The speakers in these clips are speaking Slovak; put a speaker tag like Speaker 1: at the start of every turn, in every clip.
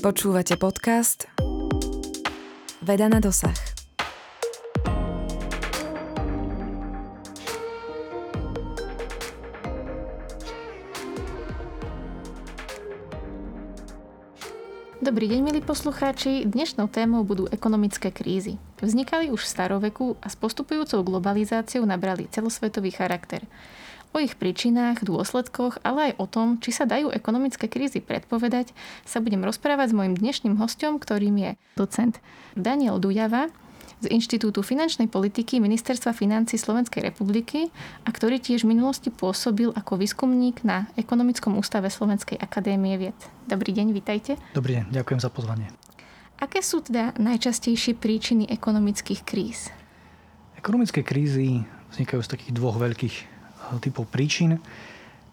Speaker 1: Počúvate podcast Veda na dosah.
Speaker 2: Dobrý deň, milí poslucháči. Dnešnou témou budú ekonomické krízy. Vznikali už v staroveku a s postupujúcou globalizáciou nabrali celosvetový charakter. O ich príčinách, dôsledkoch, ale aj o tom, či sa dajú ekonomické krízy predpovedať, sa budem rozprávať s mojim dnešným hostom, ktorým je docent Daniel Dujava z Inštitútu finančnej politiky Ministerstva financí Slovenskej republiky a ktorý tiež v minulosti pôsobil ako výskumník na Ekonomickom ústave Slovenskej akadémie vied. Dobrý deň, vitajte.
Speaker 3: Dobrý deň, ďakujem za pozvanie.
Speaker 2: Aké sú teda najčastejšie príčiny ekonomických kríz?
Speaker 3: Ekonomické krízy vznikajú z takých dvoch veľkých typov príčin.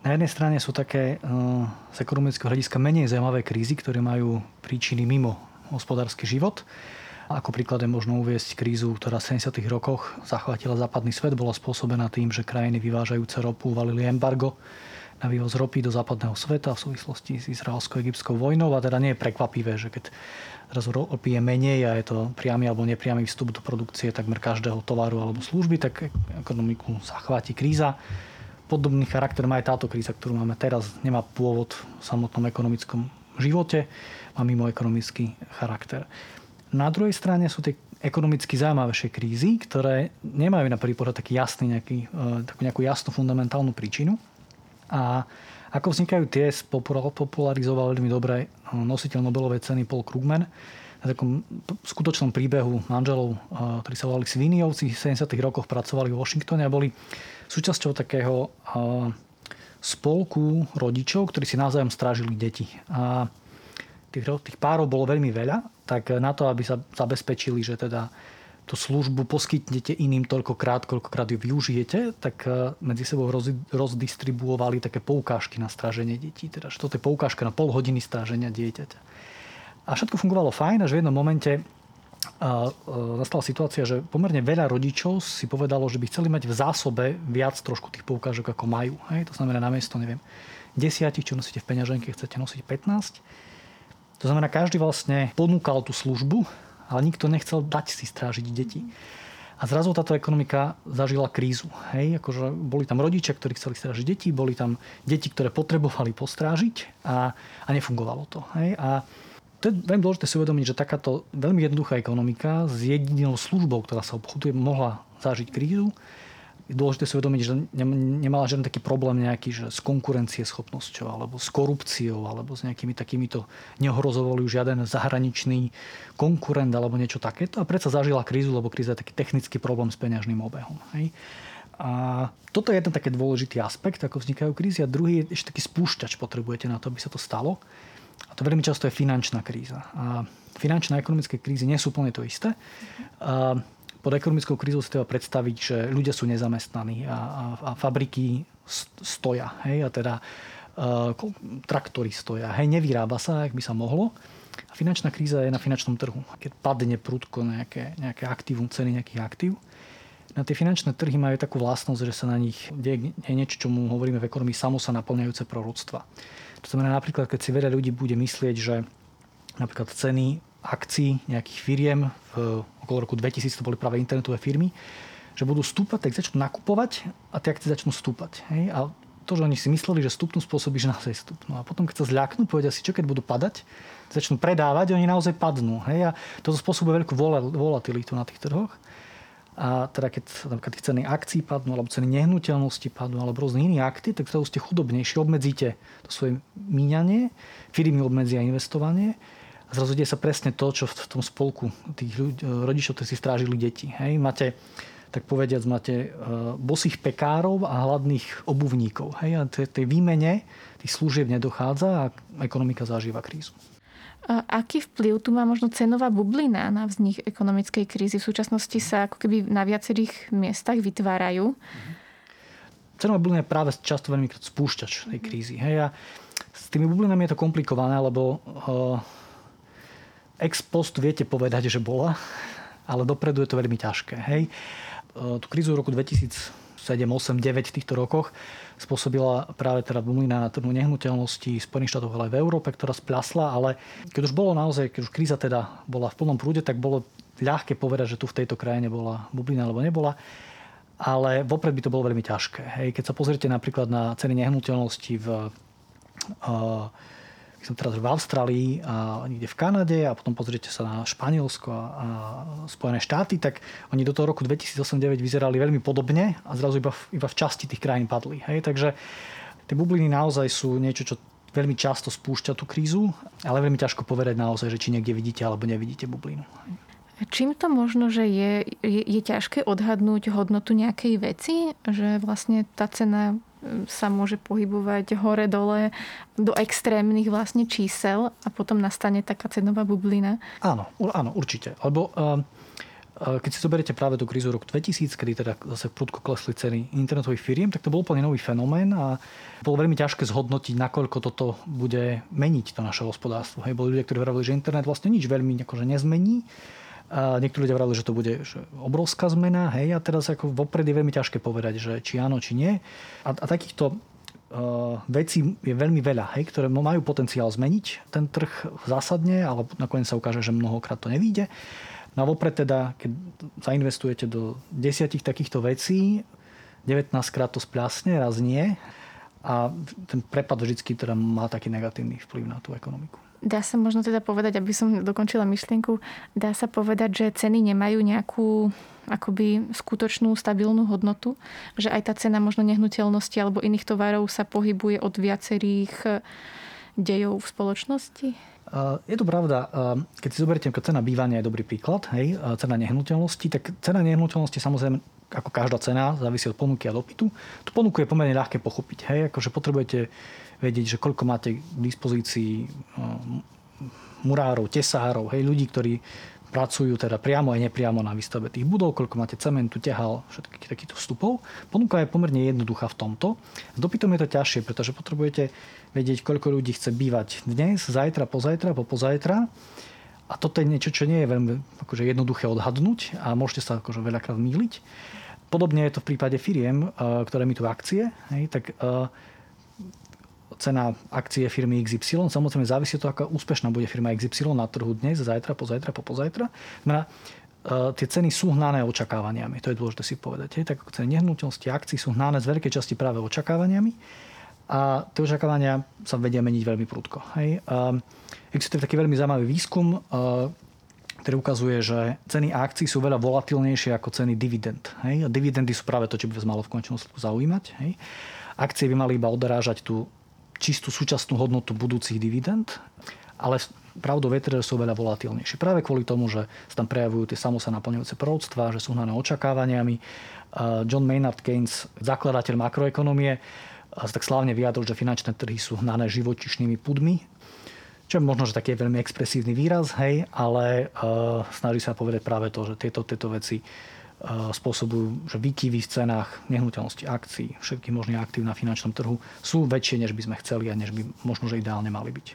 Speaker 3: Na jednej strane sú také eh, z ekonomického hľadiska menej zaujímavé krízy, ktoré majú príčiny mimo hospodársky život. Ako príklad je možno uviesť krízu, ktorá v 70. rokoch zachvátila západný svet, bola spôsobená tým, že krajiny vyvážajúce ropu uvalili embargo na vývoz ropy do západného sveta v súvislosti s izraelsko-egyptskou vojnou a teda nie je prekvapivé, že keď zrazu ropy je menej a je to priamy alebo nepriamy vstup do produkcie takmer každého tovaru alebo služby, tak ekonomiku zachváti kríza podobný charakter má aj táto kríza, ktorú máme teraz. Nemá pôvod v samotnom ekonomickom živote, má mimo ekonomický charakter. Na druhej strane sú tie ekonomicky zaujímavejšie krízy, ktoré nemajú na prvý pohľad taký jasný, nejaký, e, takú nejakú jasnú fundamentálnu príčinu. A ako vznikajú tie, popularizoval veľmi dobre nositeľ Nobelovej ceny Paul Krugman na takom skutočnom príbehu manželov, e, ktorí sa volali Sviniovci, v 70. rokoch pracovali v Washingtone a boli súčasťou takého spolku rodičov, ktorí si navzájom strážili deti. A tých, tých párov bolo veľmi veľa, tak na to, aby sa zabezpečili, že teda tú službu poskytnete iným toľkokrát, koľkokrát ju využijete, tak medzi sebou roz, rozdistribuovali také poukážky na stráženie detí. Teda, že toto je poukážka na pol hodiny stráženia dieťaťa. A všetko fungovalo fajn, až v jednom momente a nastala situácia, že pomerne veľa rodičov si povedalo, že by chceli mať v zásobe viac trošku tých poukážok, ako majú. Hej? To znamená namiesto, neviem, desiatich, čo nosíte v peňaženke, chcete nosiť 15. To znamená, každý vlastne ponúkal tú službu, ale nikto nechcel dať si strážiť deti. A zrazu táto ekonomika zažila krízu. Hej? Akože boli tam rodičia, ktorí chceli strážiť deti, boli tam deti, ktoré potrebovali postrážiť a, a nefungovalo to. Hej? A to je veľmi dôležité si uvedomiť, že takáto veľmi jednoduchá ekonomika s jedinou službou, ktorá sa obchoduje, mohla zažiť krízu. Je dôležité si uvedomiť, že nemala žiadny taký problém nejaký, že s konkurencieschopnosťou, alebo s korupciou, alebo s nejakými takýmito neohrozovali už žiaden zahraničný konkurent alebo niečo takéto. A predsa zažila krízu, lebo kríza je taký technický problém s peňažným obehom. Hej. A toto je jeden taký dôležitý aspekt, ako vznikajú krízy. A druhý je ešte taký spúšťač potrebujete na to, aby sa to stalo. A to veľmi často je finančná kríza. A finančné a ekonomické krízy nie sú plne to isté. A pod ekonomickou krízou si treba predstaviť, že ľudia sú nezamestnaní a, a, a fabriky stoja. Hej, a teda a, traktory stoja. Hej, nevyrába sa, ak by sa mohlo. A finančná kríza je na finančnom trhu. Keď padne prudko nejaké, nejaké aktívum, ceny nejakých aktív, na tie finančné trhy majú takú vlastnosť, že sa na nich deje niečo, čo mu hovoríme v ekonomii samo sa naplňajúce proroctva. To znamená napríklad, keď si veľa ľudí bude myslieť, že napríklad ceny akcií nejakých firiem v okolo roku 2000 to boli práve internetové firmy, že budú stúpať, tak začnú nakupovať a tie akcie začnú stúpať. Hej? A to, že oni si mysleli, že stupnú spôsobí, že naozaj stupnú. A potom, keď sa zľaknú, povedia si, čo keď budú padať, začnú predávať, oni naozaj padnú. Hej? A toto spôsobuje veľkú volatilitu na tých trhoch. A teda keď napríklad ceny akcií padnú, alebo ceny nehnuteľnosti padnú, alebo rôzne iné akty, tak to ste chudobnejšie, obmedzíte to svoje míňanie, firmy obmedzia investovanie a zrazu deje sa presne to, čo v tom spolku tých ľudí, rodičov, ktorí si strážili deti. Hej? Máte, tak povediac, máte uh, bosých pekárov a hladných obuvníkov. Hej? A tej výmene tých služieb nedochádza a ekonomika zažíva krízu.
Speaker 2: Aký vplyv tu má možno cenová bublina na vznik ekonomickej krízy? V súčasnosti sa ako keby na viacerých miestach vytvárajú.
Speaker 3: Cenová bublina je práve často veľmi spúšťač tej krízy. Hej? A s tými bublinami je to komplikované, lebo uh, ex post viete povedať, že bola, ale dopredu je to veľmi ťažké. Hej? Uh, tú krízu v roku 2007 7, 8, 9 v týchto rokoch spôsobila práve teda na trhu nehnuteľnosti v Spojených štátoch, ale aj v Európe, ktorá splasla, ale keď už bolo naozaj, keď už kríza teda bola v plnom prúde, tak bolo ľahké povedať, že tu v tejto krajine bola bublina alebo nebola ale vopred by to bolo veľmi ťažké. Hej. Keď sa pozriete napríklad na ceny nehnuteľnosti v, uh, som teraz v Austrálii a niekde v Kanade a potom pozriete sa na Španielsko a, a Spojené štáty, tak oni do toho roku 2008-2009 vyzerali veľmi podobne a zrazu iba v, iba v časti tých krajín padli. Hej. Takže tie bubliny naozaj sú niečo, čo veľmi často spúšťa tú krízu, ale veľmi ťažko povedať naozaj, že či niekde vidíte alebo nevidíte bublinu.
Speaker 2: Čím to možno, že je, je, je ťažké odhadnúť hodnotu nejakej veci, že vlastne tá cena sa môže pohybovať hore-dole do extrémnych vlastne čísel a potom nastane taká cenová bublina?
Speaker 3: Áno, áno, určite. Lebo uh, keď si zoberiete práve tú krízu roku 2000, kedy teda zase prudko klesli ceny internetových firiem, tak to bol úplne nový fenomén a bolo veľmi ťažké zhodnotiť, nakoľko toto bude meniť to naše hospodárstvo. Hej, boli ľudia, ktorí hovorili, že internet vlastne nič veľmi akože nezmení a niektorí ľudia vravili, že to bude že obrovská zmena, hej, a teraz ako vopred je veľmi ťažké povedať, že či áno, či nie. A, a takýchto uh, vecí je veľmi veľa, hej, ktoré majú potenciál zmeniť ten trh zásadne, ale nakoniec sa ukáže, že mnohokrát to nevíde. No vopred teda, keď zainvestujete do desiatich takýchto vecí, 19 krát to spľasne, raz nie. A ten prepad vždy teda má taký negatívny vplyv na tú ekonomiku.
Speaker 2: Dá sa možno teda povedať, aby som dokončila myšlienku, dá sa povedať, že ceny nemajú nejakú akoby skutočnú stabilnú hodnotu, že aj tá cena možno nehnuteľnosti alebo iných tovarov sa pohybuje od viacerých eh, dejov v spoločnosti?
Speaker 3: Je to pravda. Keď si zoberiete, cena bývania je dobrý príklad, hej, cena nehnuteľnosti, tak cena nehnuteľnosti samozrejme ako každá cena závisí od ponuky a dopytu. Tu ponuku je pomerne ľahké pochopiť. Hej, akože potrebujete vedieť, že koľko máte k dispozícii eh, murárov, tesárov, hej, ľudí, ktorí pracujú teda priamo aj nepriamo na výstavbe tých budov, koľko máte cementu, ťahal, všetkých takýchto vstupov. Ponuka je pomerne jednoduchá v tomto. S dopytom je to ťažšie, pretože potrebujete vedieť, koľko ľudí chce bývať dnes, zajtra, pozajtra, popozajtra. A toto je niečo, čo nie je veľmi akože jednoduché odhadnúť a môžete sa akože veľakrát míliť. Podobne je to v prípade firiem, eh, ktoré mi tu akcie. Hej, tak uh, cena akcie firmy XY. Samozrejme závisí to, aká úspešná bude firma XY na trhu dnes, zajtra, pozajtra, popozajtra. Znamená, e, tie ceny sú hnané očakávaniami. To je dôležité si povedať. Hej. Tak ako ceny nehnuteľnosti akcií sú hnané z veľkej časti práve očakávaniami a tie očakávania sa vedia meniť veľmi prudko. Hej. Existuje taký veľmi zaujímavý výskum, e, ktorý ukazuje, že ceny akcií sú veľa volatilnejšie ako ceny dividend. Hej. A dividendy sú práve to, čo by vás malo v končnom zaujímať. Hej. Akcie by mali iba odrážať tú čistú súčasnú hodnotu budúcich dividend, ale pravdou je teda, že sú veľa volatilnejšie. Práve kvôli tomu, že sa tam prejavujú tie samo sa že sú hnané očakávaniami. John Maynard Keynes, zakladateľ makroekonomie, sa tak slávne vyjadril, že finančné trhy sú hnané živočišnými pudmi, čo je možno, že taký je veľmi expresívny výraz, hej, ale uh, snaží sa povedať práve to, že tieto, tieto veci spôsobujú, že výkyvy v cenách nehnuteľnosti, akcií, všetkých možných aktív na finančnom trhu sú väčšie, než by sme chceli a než by možno, že ideálne mali byť.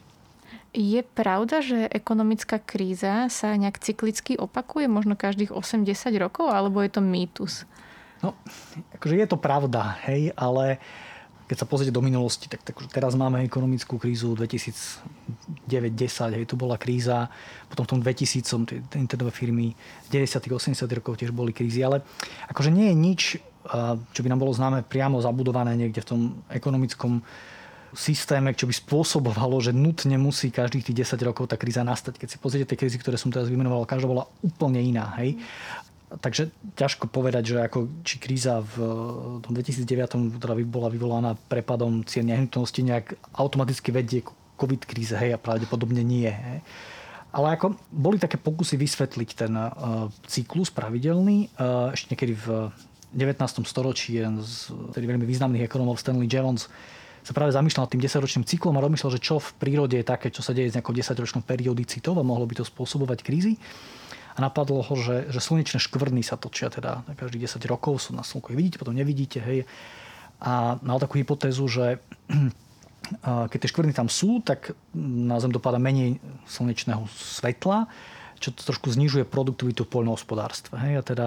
Speaker 2: Je pravda, že ekonomická kríza sa nejak cyklicky opakuje, možno každých 80 rokov, alebo je to mýtus?
Speaker 3: No, akože je to pravda, hej, ale uh, keď sa pozrite do minulosti, tak, tak teraz máme ekonomickú krízu 2009-10, hej, tu bola kríza, potom v tom 2000 tie internetové firmy 90 80 rokov tiež boli krízy, ale akože nie je nič, čo by nám bolo známe priamo zabudované niekde v tom ekonomickom systéme, čo by spôsobovalo, že nutne musí každých tých 10 rokov tá kríza nastať. Keď si pozriete tie krízy, ktoré som teraz vymenoval, každá bola úplne iná. Hej? Takže ťažko povedať, že ako, či kríza v tom 2009 teda bola vyvolaná prepadom cien nehnuteľnosti nejak automaticky vedie k COVID kríze, hej, a pravdepodobne nie. Hej. Ale ako boli také pokusy vysvetliť ten uh, cyklus pravidelný. Uh, ešte niekedy v 19. storočí jeden z tedy veľmi významných ekonomov Stanley Jevons sa práve zamýšľal tým 10-ročným cyklom a rozmýšľal, že čo v prírode je také, čo sa deje s nejakou 10-ročnou periodicitou a mohlo by to spôsobovať krízy a napadlo ho, že, že slnečné škvrny sa točia teda každých 10 rokov, sú na slnku vidíte, potom nevidíte, hej. A mal takú hypotézu, že keď tie škvrny tam sú, tak na Zem dopada menej slnečného svetla, čo to trošku znižuje produktivitu v poľnohospodárstve. Hej. A teda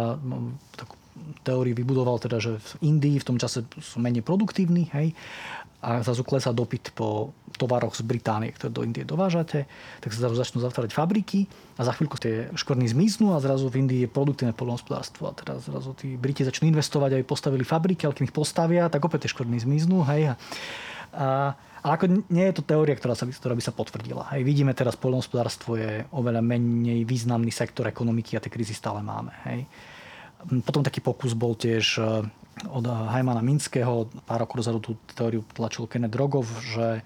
Speaker 3: takú teórii vybudoval teda, že v Indii v tom čase sú menej produktívni, hej, a zrazu klesá dopyt po tovaroch z Británie, ktoré do Indie dovážate, tak sa zrazu začnú zatvárať fabriky a za chvíľku tie škvrny zmiznú a zrazu v Indii je produktívne poľnohospodárstvo a teraz zrazu tí Briti začnú investovať, aby postavili fabriky, ale keď ich postavia, tak opäť tie škvrny zmiznú. Hej. A, a ako nie je to teória, ktorá, sa, ktorá by sa potvrdila. Hej. Vidíme teraz, poľnohospodárstvo je oveľa menej významný sektor ekonomiky a tie krízy stále máme. Hej. Potom taký pokus bol tiež od Hajmana Minského, pár rokov dozadu tú teóriu tlačil Kenneth Rogov, že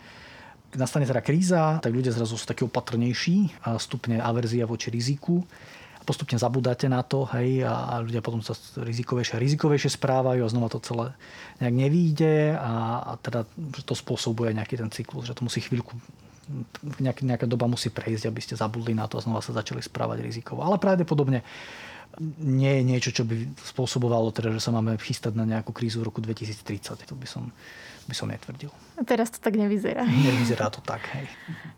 Speaker 3: nastane teda kríza, tak ľudia zrazu sú takí opatrnejší a stupne averzia voči riziku a postupne zabudáte na to, hej, a ľudia potom sa rizikovejšie a rizikovejšie správajú a znova to celé nejak nevíde a, a teda to spôsobuje nejaký ten cyklus, že to musí chvíľku nejaká, nejaká doba musí prejsť, aby ste zabudli na to a znova sa začali správať rizikovo. Ale pravdepodobne nie je niečo, čo by spôsobovalo teda, že sa máme chystať na nejakú krízu v roku 2030. To by som, by som netvrdil.
Speaker 2: Teraz to tak nevyzerá.
Speaker 3: Nevyzerá to tak, hej.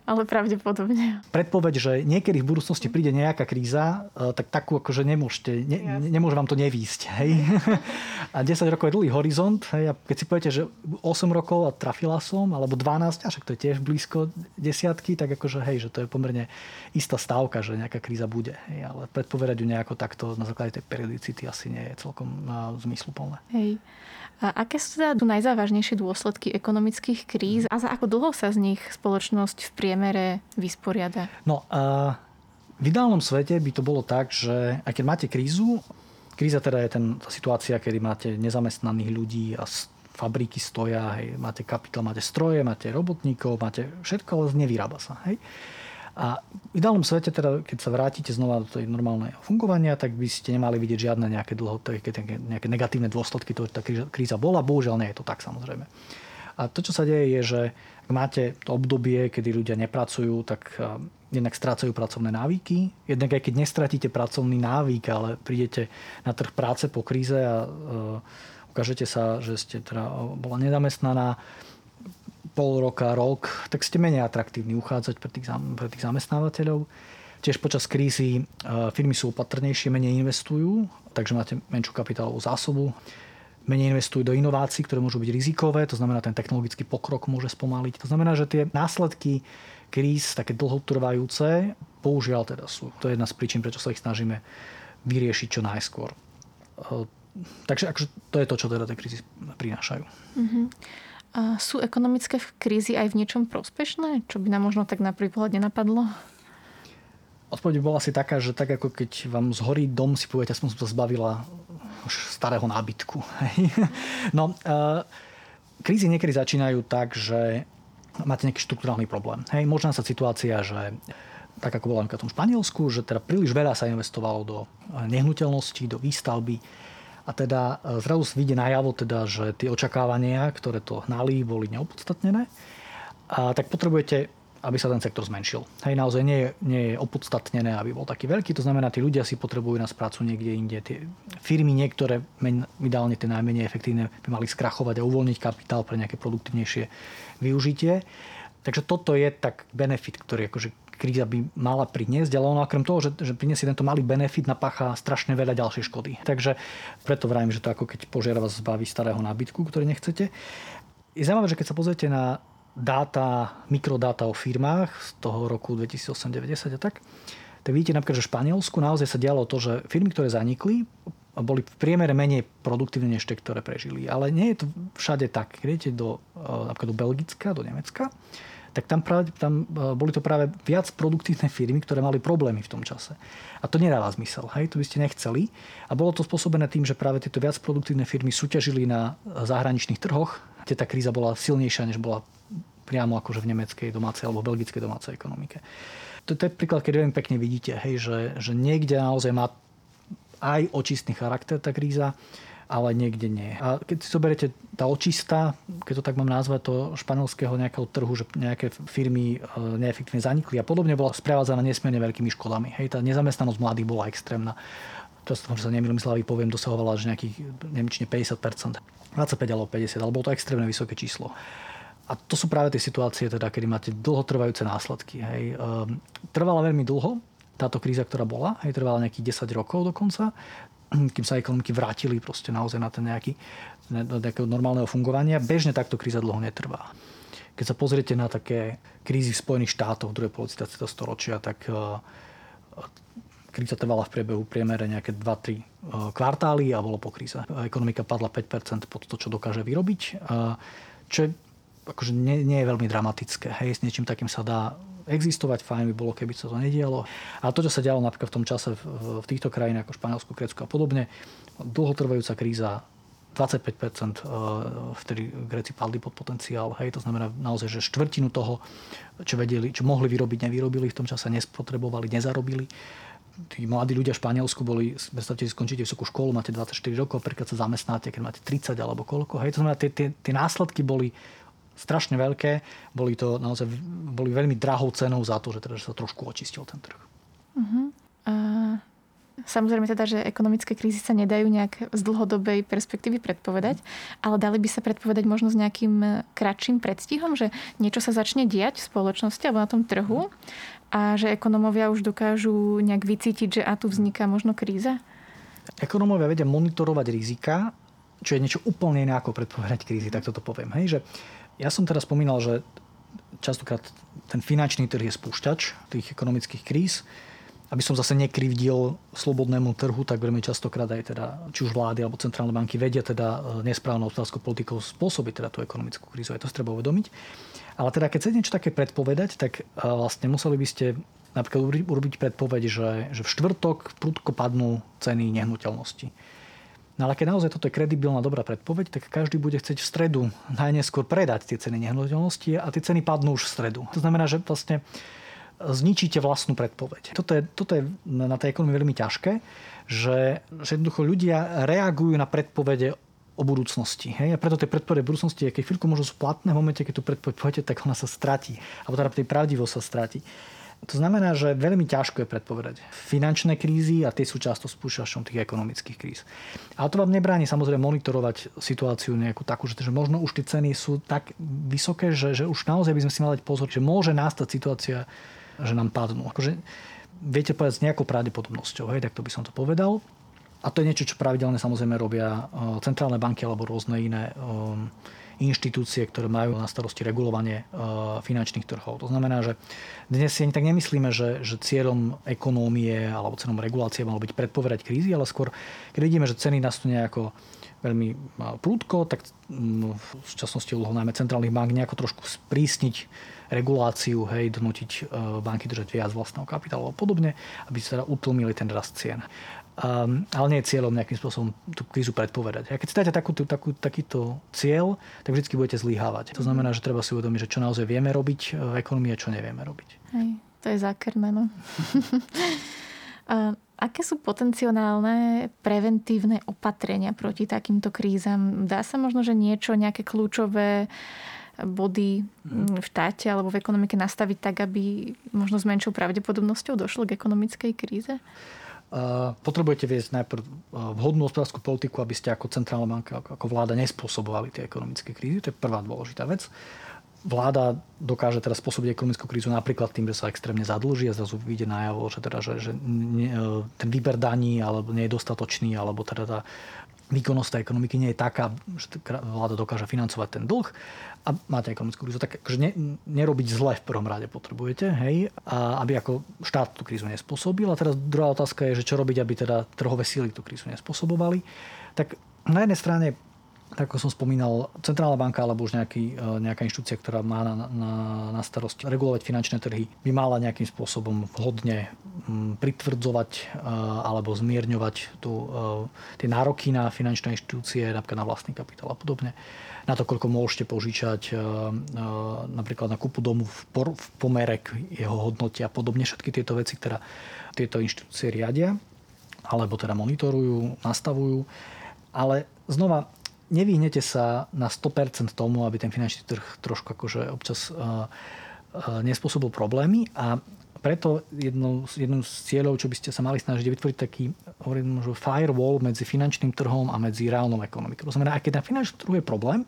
Speaker 2: Ale pravdepodobne.
Speaker 3: Predpoveď, že niekedy v budúcnosti príde nejaká kríza, e, tak takú akože nemôžete, ne, nemôže vám to nevísť. Hej. A 10 rokov je dlhý horizont. Hej. A keď si poviete, že 8 rokov a trafila som, alebo 12, a však to je tiež blízko desiatky, tak akože hej, že to je pomerne istá stávka, že nejaká kríza bude. Hej. Ale predpovedať ju nejako takto na základe tej periodicity asi nie je celkom zmysluplné.
Speaker 2: Hej. A aké sú teda najzávažnejšie dôsledky ekonomických kríz a za ako dlho sa z nich spoločnosť v priemere vysporiada?
Speaker 3: No, a v ideálnom svete by to bolo tak, že aj keď máte krízu, kríza teda je ten, tá situácia, kedy máte nezamestnaných ľudí a fabriky stoja, hej, máte kapitál, máte stroje, máte robotníkov, máte všetko, ale nevyrába sa. Hej. A v ideálnom svete, teda, keď sa vrátite znova do tej normálneho fungovania, tak by ste nemali vidieť žiadne nejaké dlho, nejaké negatívne dôsledky toho, že tá kríza bola. Bohužiaľ nie je to tak samozrejme. A to, čo sa deje, je, že ak máte to obdobie, kedy ľudia nepracujú, tak jednak strácajú pracovné návyky. Jednak aj keď nestratíte pracovný návyk, ale prídete na trh práce po kríze a uh, ukážete sa, že ste teda bola nezamestnaná, pol roka, rok, tak ste menej atraktívni uchádzať pre tých, pre tých zamestnávateľov. Tiež počas krízy e, firmy sú opatrnejšie, menej investujú, takže máte menšiu kapitálovú zásobu. Menej investujú do inovácií, ktoré môžu byť rizikové, to znamená, ten technologický pokrok môže spomaliť. To znamená, že tie následky kríz, také dlhotrvajúce, použiaľ teda sú. To je jedna z príčin, prečo sa ich snažíme vyriešiť čo najskôr. E, takže akože to je to, čo teda tie krízy prinášajú. Mm-hmm.
Speaker 2: A sú ekonomické krízy aj v niečom prospešné? Čo by nám možno tak na prvý pohľad nenapadlo?
Speaker 3: Odpoveď bola asi taká, že tak ako keď vám zhorí dom, si poviete, som sa zbavila už starého nábytku. no, uh, krízy niekedy začínajú tak, že máte nejaký štruktúrálny problém. Hej, možná sa situácia, že tak ako bola v tom Španielsku, že teda príliš veľa sa investovalo do nehnuteľností, do výstavby, a teda e, zrazu vyjde najavo, teda, že tie očakávania, ktoré to hnali, boli neopodstatnené. A tak potrebujete aby sa ten sektor zmenšil. Hej, naozaj nie nie je opodstatnené, aby bol taký veľký. To znamená, tí ľudia si potrebujú nás prácu niekde inde. Tie firmy niektoré, ideálne tie najmenej efektívne, by mali skrachovať a uvoľniť kapitál pre nejaké produktívnejšie využitie. Takže toto je tak benefit, ktorý akože kríza by mala priniesť, ale ono okrem toho, že, že priniesie tento malý benefit, napácha strašne veľa ďalšej škody. Takže preto vravím, že to ako keď požiar vás zbaví starého nábytku, ktorý nechcete. Je zaujímavé, že keď sa pozriete na dáta, mikrodáta o firmách z toho roku 2008-90 a tak, tak vidíte napríklad, že v Španielsku naozaj sa dialo to, že firmy, ktoré zanikli, boli v priemere menej produktívne než tie, ktoré prežili. Ale nie je to všade tak. Keď idete do, eh, napríklad do Belgicka, do Nemecka, tak tam, práve, tam e, boli to práve viac produktívne firmy, ktoré mali problémy v tom čase. A to nedáva zmysel, hej, to by ste nechceli. A bolo to spôsobené tým, že práve tieto viac produktívne firmy súťažili na zahraničných trhoch, kde tá kríza bola silnejšia, než bola priamo akože v nemeckej domácej alebo belgickej domácej ekonomike. To, to je príklad, keď veľmi pekne vidíte, hej, že, že niekde naozaj má aj očistný charakter tá kríza, ale niekde nie. A keď si zoberiete tá očista, keď to tak mám nazvať, to španielského nejakého trhu, že nejaké firmy e, neefektívne zanikli a podobne, bola sprevádzaná nesmierne veľkými škodami. Hej, tá nezamestnanosť mladých bola extrémna. To že sa nemýlim, slavy poviem, dosahovala že nejakých nemčne 50%, 25 alebo 50, ale to extrémne vysoké číslo. A to sú práve tie situácie, teda, kedy máte dlhotrvajúce následky. Hej. Ehm, trvala veľmi dlho táto kríza, ktorá bola, hej, trvala nejakých 10 rokov dokonca kým sa ekonomiky vrátili proste naozaj na ten nejaký nejakého normálneho fungovania. Bežne takto kríza dlho netrvá. Keď sa pozriete na také krízy v Spojených štátoch v druhej polovici storočia, tak kríza trvala v priebehu priemere nejaké 2-3 kvartály a bolo po kríze. Ekonomika padla 5% pod to, čo dokáže vyrobiť, čo je, akože nie, nie je veľmi dramatické. Hej, s niečím takým sa dá existovať, fajn by bolo, keby sa to nedialo. A to, čo sa dialo napríklad v tom čase v, v týchto krajinách ako Španielsku, Grécku a podobne, dlhotrvajúca kríza 25% e, vtedy Gréci padli pod potenciál. Hej, to znamená naozaj, že štvrtinu toho, čo, vedeli, čo mohli vyrobiť, nevyrobili, v tom čase nespotrebovali, nezarobili. Tí mladí ľudia v Španielsku boli, predstavte si, skončíte vysokú školu, máte 24 rokov, príklad sa zamestnáte, keď máte 30 alebo koľko. Hej, to znamená, tie, tie, tie následky boli strašne veľké. Boli to naozaj boli veľmi drahou cenou za to, že, teda, že sa trošku očistil ten trh.
Speaker 2: Samozrejme teda, že ekonomické krízy sa nedajú nejak z dlhodobej perspektívy predpovedať, ale dali by sa predpovedať možno s nejakým e, kratším predstihom, že niečo sa začne diať v spoločnosti alebo na tom trhu a že ekonomovia už dokážu nejak vycítiť, že a tu vzniká možno kríza?
Speaker 3: Ekonómovia vedia monitorovať rizika, čo je niečo úplne iné ako predpovedať krízy, tak toto poviem. Hej, že ja som teraz spomínal, že častokrát ten finančný trh je spúšťač tých ekonomických kríz. Aby som zase nekrivdil slobodnému trhu, tak veľmi častokrát aj teda, či už vlády alebo centrálne banky vedia teda e, nesprávnou hospodárskou politikou spôsobiť teda tú ekonomickú krízu. Aj to treba uvedomiť. Ale teda keď chcete niečo také predpovedať, tak e, vlastne museli by ste napríklad urobiť predpoveď, že, že v štvrtok prudko padnú ceny nehnuteľnosti No ale keď naozaj toto je kredibilná dobrá predpoveď, tak každý bude chcieť v stredu najneskôr predať tie ceny nehnuteľnosti a tie ceny padnú už v stredu. To znamená, že vlastne zničíte vlastnú predpoveď. Toto je, toto je na tej ekonomii veľmi ťažké, že, že jednoducho ľudia reagujú na predpovede o budúcnosti. Hej? A preto tie predpovede budúcnosti, keď chvíľku možno sú platné, v momente, keď tu predpoveď tak ona sa stratí. Alebo teda tej pravdivosť sa stratí. To znamená, že veľmi ťažko je predpovedať finančné krízy a tie sú často spúšťačom tých ekonomických kríz. Ale to vám nebráni samozrejme monitorovať situáciu nejakú takú, že, že možno už tie ceny sú tak vysoké, že, že už naozaj by sme si mali dať pozor, že môže nastať situácia, že nám padnú. Akože, viete povedať s nejakou pravdepodobnosťou, hej, tak to by som to povedal. A to je niečo, čo pravidelne samozrejme robia eh, centrálne banky alebo rôzne iné um, inštitúcie, ktoré majú na starosti regulovanie e, finančných trhov. To znamená, že dnes si ani tak nemyslíme, že, že cieľom ekonómie alebo cieľom regulácie malo byť predpovedať krízy, ale skôr, keď vidíme, že ceny nastú nejako veľmi e, prúdko, tak v súčasnosti úlohou najmä centrálnych bank nejako trošku sprísniť reguláciu, hej, donútiť e, banky držať viac vlastného kapitálu a podobne, aby sa teda utlmili ten rast cien. Um, ale nie je cieľom nejakým spôsobom tú krízu predpovedať. A keď si dáte takú, takú, takýto cieľ, tak vždy budete zlyhávať. To znamená, že treba si uvedomiť, že čo naozaj vieme robiť v ekonomii a čo nevieme robiť.
Speaker 2: Hej, to je zákerné, no. aké sú potenciálne preventívne opatrenia proti takýmto krízam? Dá sa možno, že niečo, nejaké kľúčové body v štáte alebo v ekonomike nastaviť tak, aby možno s menšou pravdepodobnosťou došlo k ekonomickej kríze?
Speaker 3: potrebujete viesť najprv vhodnú hospodárskú politiku, aby ste ako centrálna banka, ako vláda nespôsobovali tie ekonomické krízy. To je prvá dôležitá vec. Vláda dokáže teraz spôsobiť ekonomickú krízu napríklad tým, že sa extrémne zadlží a zrazu vyjde najavo, že, teda, že, že ne, ten výber daní alebo nie je dostatočný, alebo teda tá výkonnosť tej ekonomiky nie je taká, že vláda dokáže financovať ten dlh a máte ekonomickú krízu, tak akože ne, nerobiť zle v prvom rade potrebujete, hej, a aby ako štát tú krízu nespôsobil. A teraz druhá otázka je, že čo robiť, aby teda trhové síly tú krízu nespôsobovali. Tak na jednej strane tak ako som spomínal, centrálna banka alebo už nejaký, e, nejaká inštitúcia, ktorá má na, na, na starosti regulovať finančné trhy, by mala nejakým spôsobom vhodne mm, pritvrdzovať e, alebo zmierňovať tu, e, tie nároky na finančné inštitúcie, napríklad na vlastný kapitál a podobne na to, koľko môžete požičať napríklad na kúpu domu v, por, v pomere k jeho hodnote a podobne. Všetky tieto veci, ktoré tieto inštitúcie riadia alebo teda monitorujú, nastavujú. Ale znova, nevyhnete sa na 100% tomu, aby ten finančný trh trošku akože občas uh, uh, nespôsobil problémy a preto jednou, jednou z cieľov, čo by ste sa mali snažiť, vytvoriť taký hovorím, že firewall medzi finančným trhom a medzi reálnou ekonomikou. To znamená, aj keď na finančnom trhu je problém,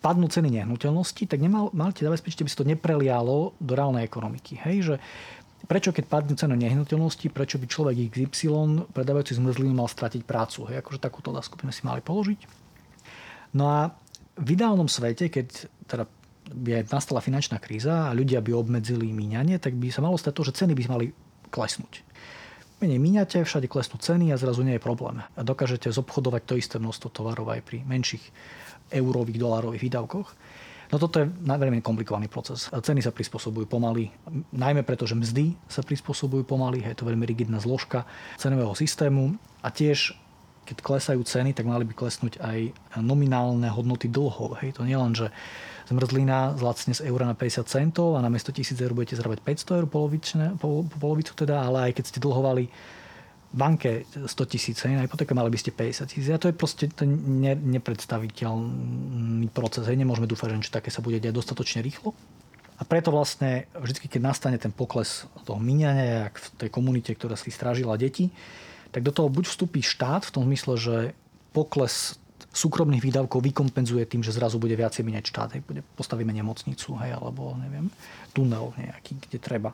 Speaker 3: padnú ceny nehnuteľnosti, tak nemal, máte zabezpečiť, aby sa to neprelialo do reálnej ekonomiky. Hej, že prečo keď padnú cena nehnuteľnosti, prečo by človek XY predávajúci zmrzlinu mal stratiť prácu. Hej, akože takúto otázku by sme si mali položiť. No a v ideálnom svete, keď teda by nastala finančná kríza a ľudia by obmedzili míňanie, tak by sa malo stať to, že ceny by mali klesnúť. Menej míňate, všade klesnú ceny a zrazu nie je problém. A dokážete zobchodovať to isté množstvo tovarov aj pri menších eurových, dolárových výdavkoch. No toto je veľmi komplikovaný proces. Ceny sa prispôsobujú pomaly, najmä preto, že mzdy sa prispôsobujú pomaly, je to veľmi rigidná zložka cenového systému a tiež keď klesajú ceny, tak mali by klesnúť aj nominálne hodnoty dlhov. Hej, to nie len, že zmrzlina zlacne z eura na 50 centov a na miesto 1000 eur budete zarábať 500 eur polovične, pol, polovicu teda, ale aj keď ste dlhovali banke 100 tisíc, na hypotéke mali by ste 50 tisíc. A to je proste to ne, nepredstaviteľný proces. Hej. Nemôžeme dúfať, že také sa bude diať dostatočne rýchlo. A preto vlastne vždy, keď nastane ten pokles toho míňania, jak v tej komunite, ktorá si strážila deti, tak do toho buď vstúpi štát v tom zmysle, že pokles súkromných výdavkov vykompenzuje tým, že zrazu bude viacej minieť štát. Hej, bude, postavíme nemocnicu, hej, alebo neviem, tunel nejaký, kde treba.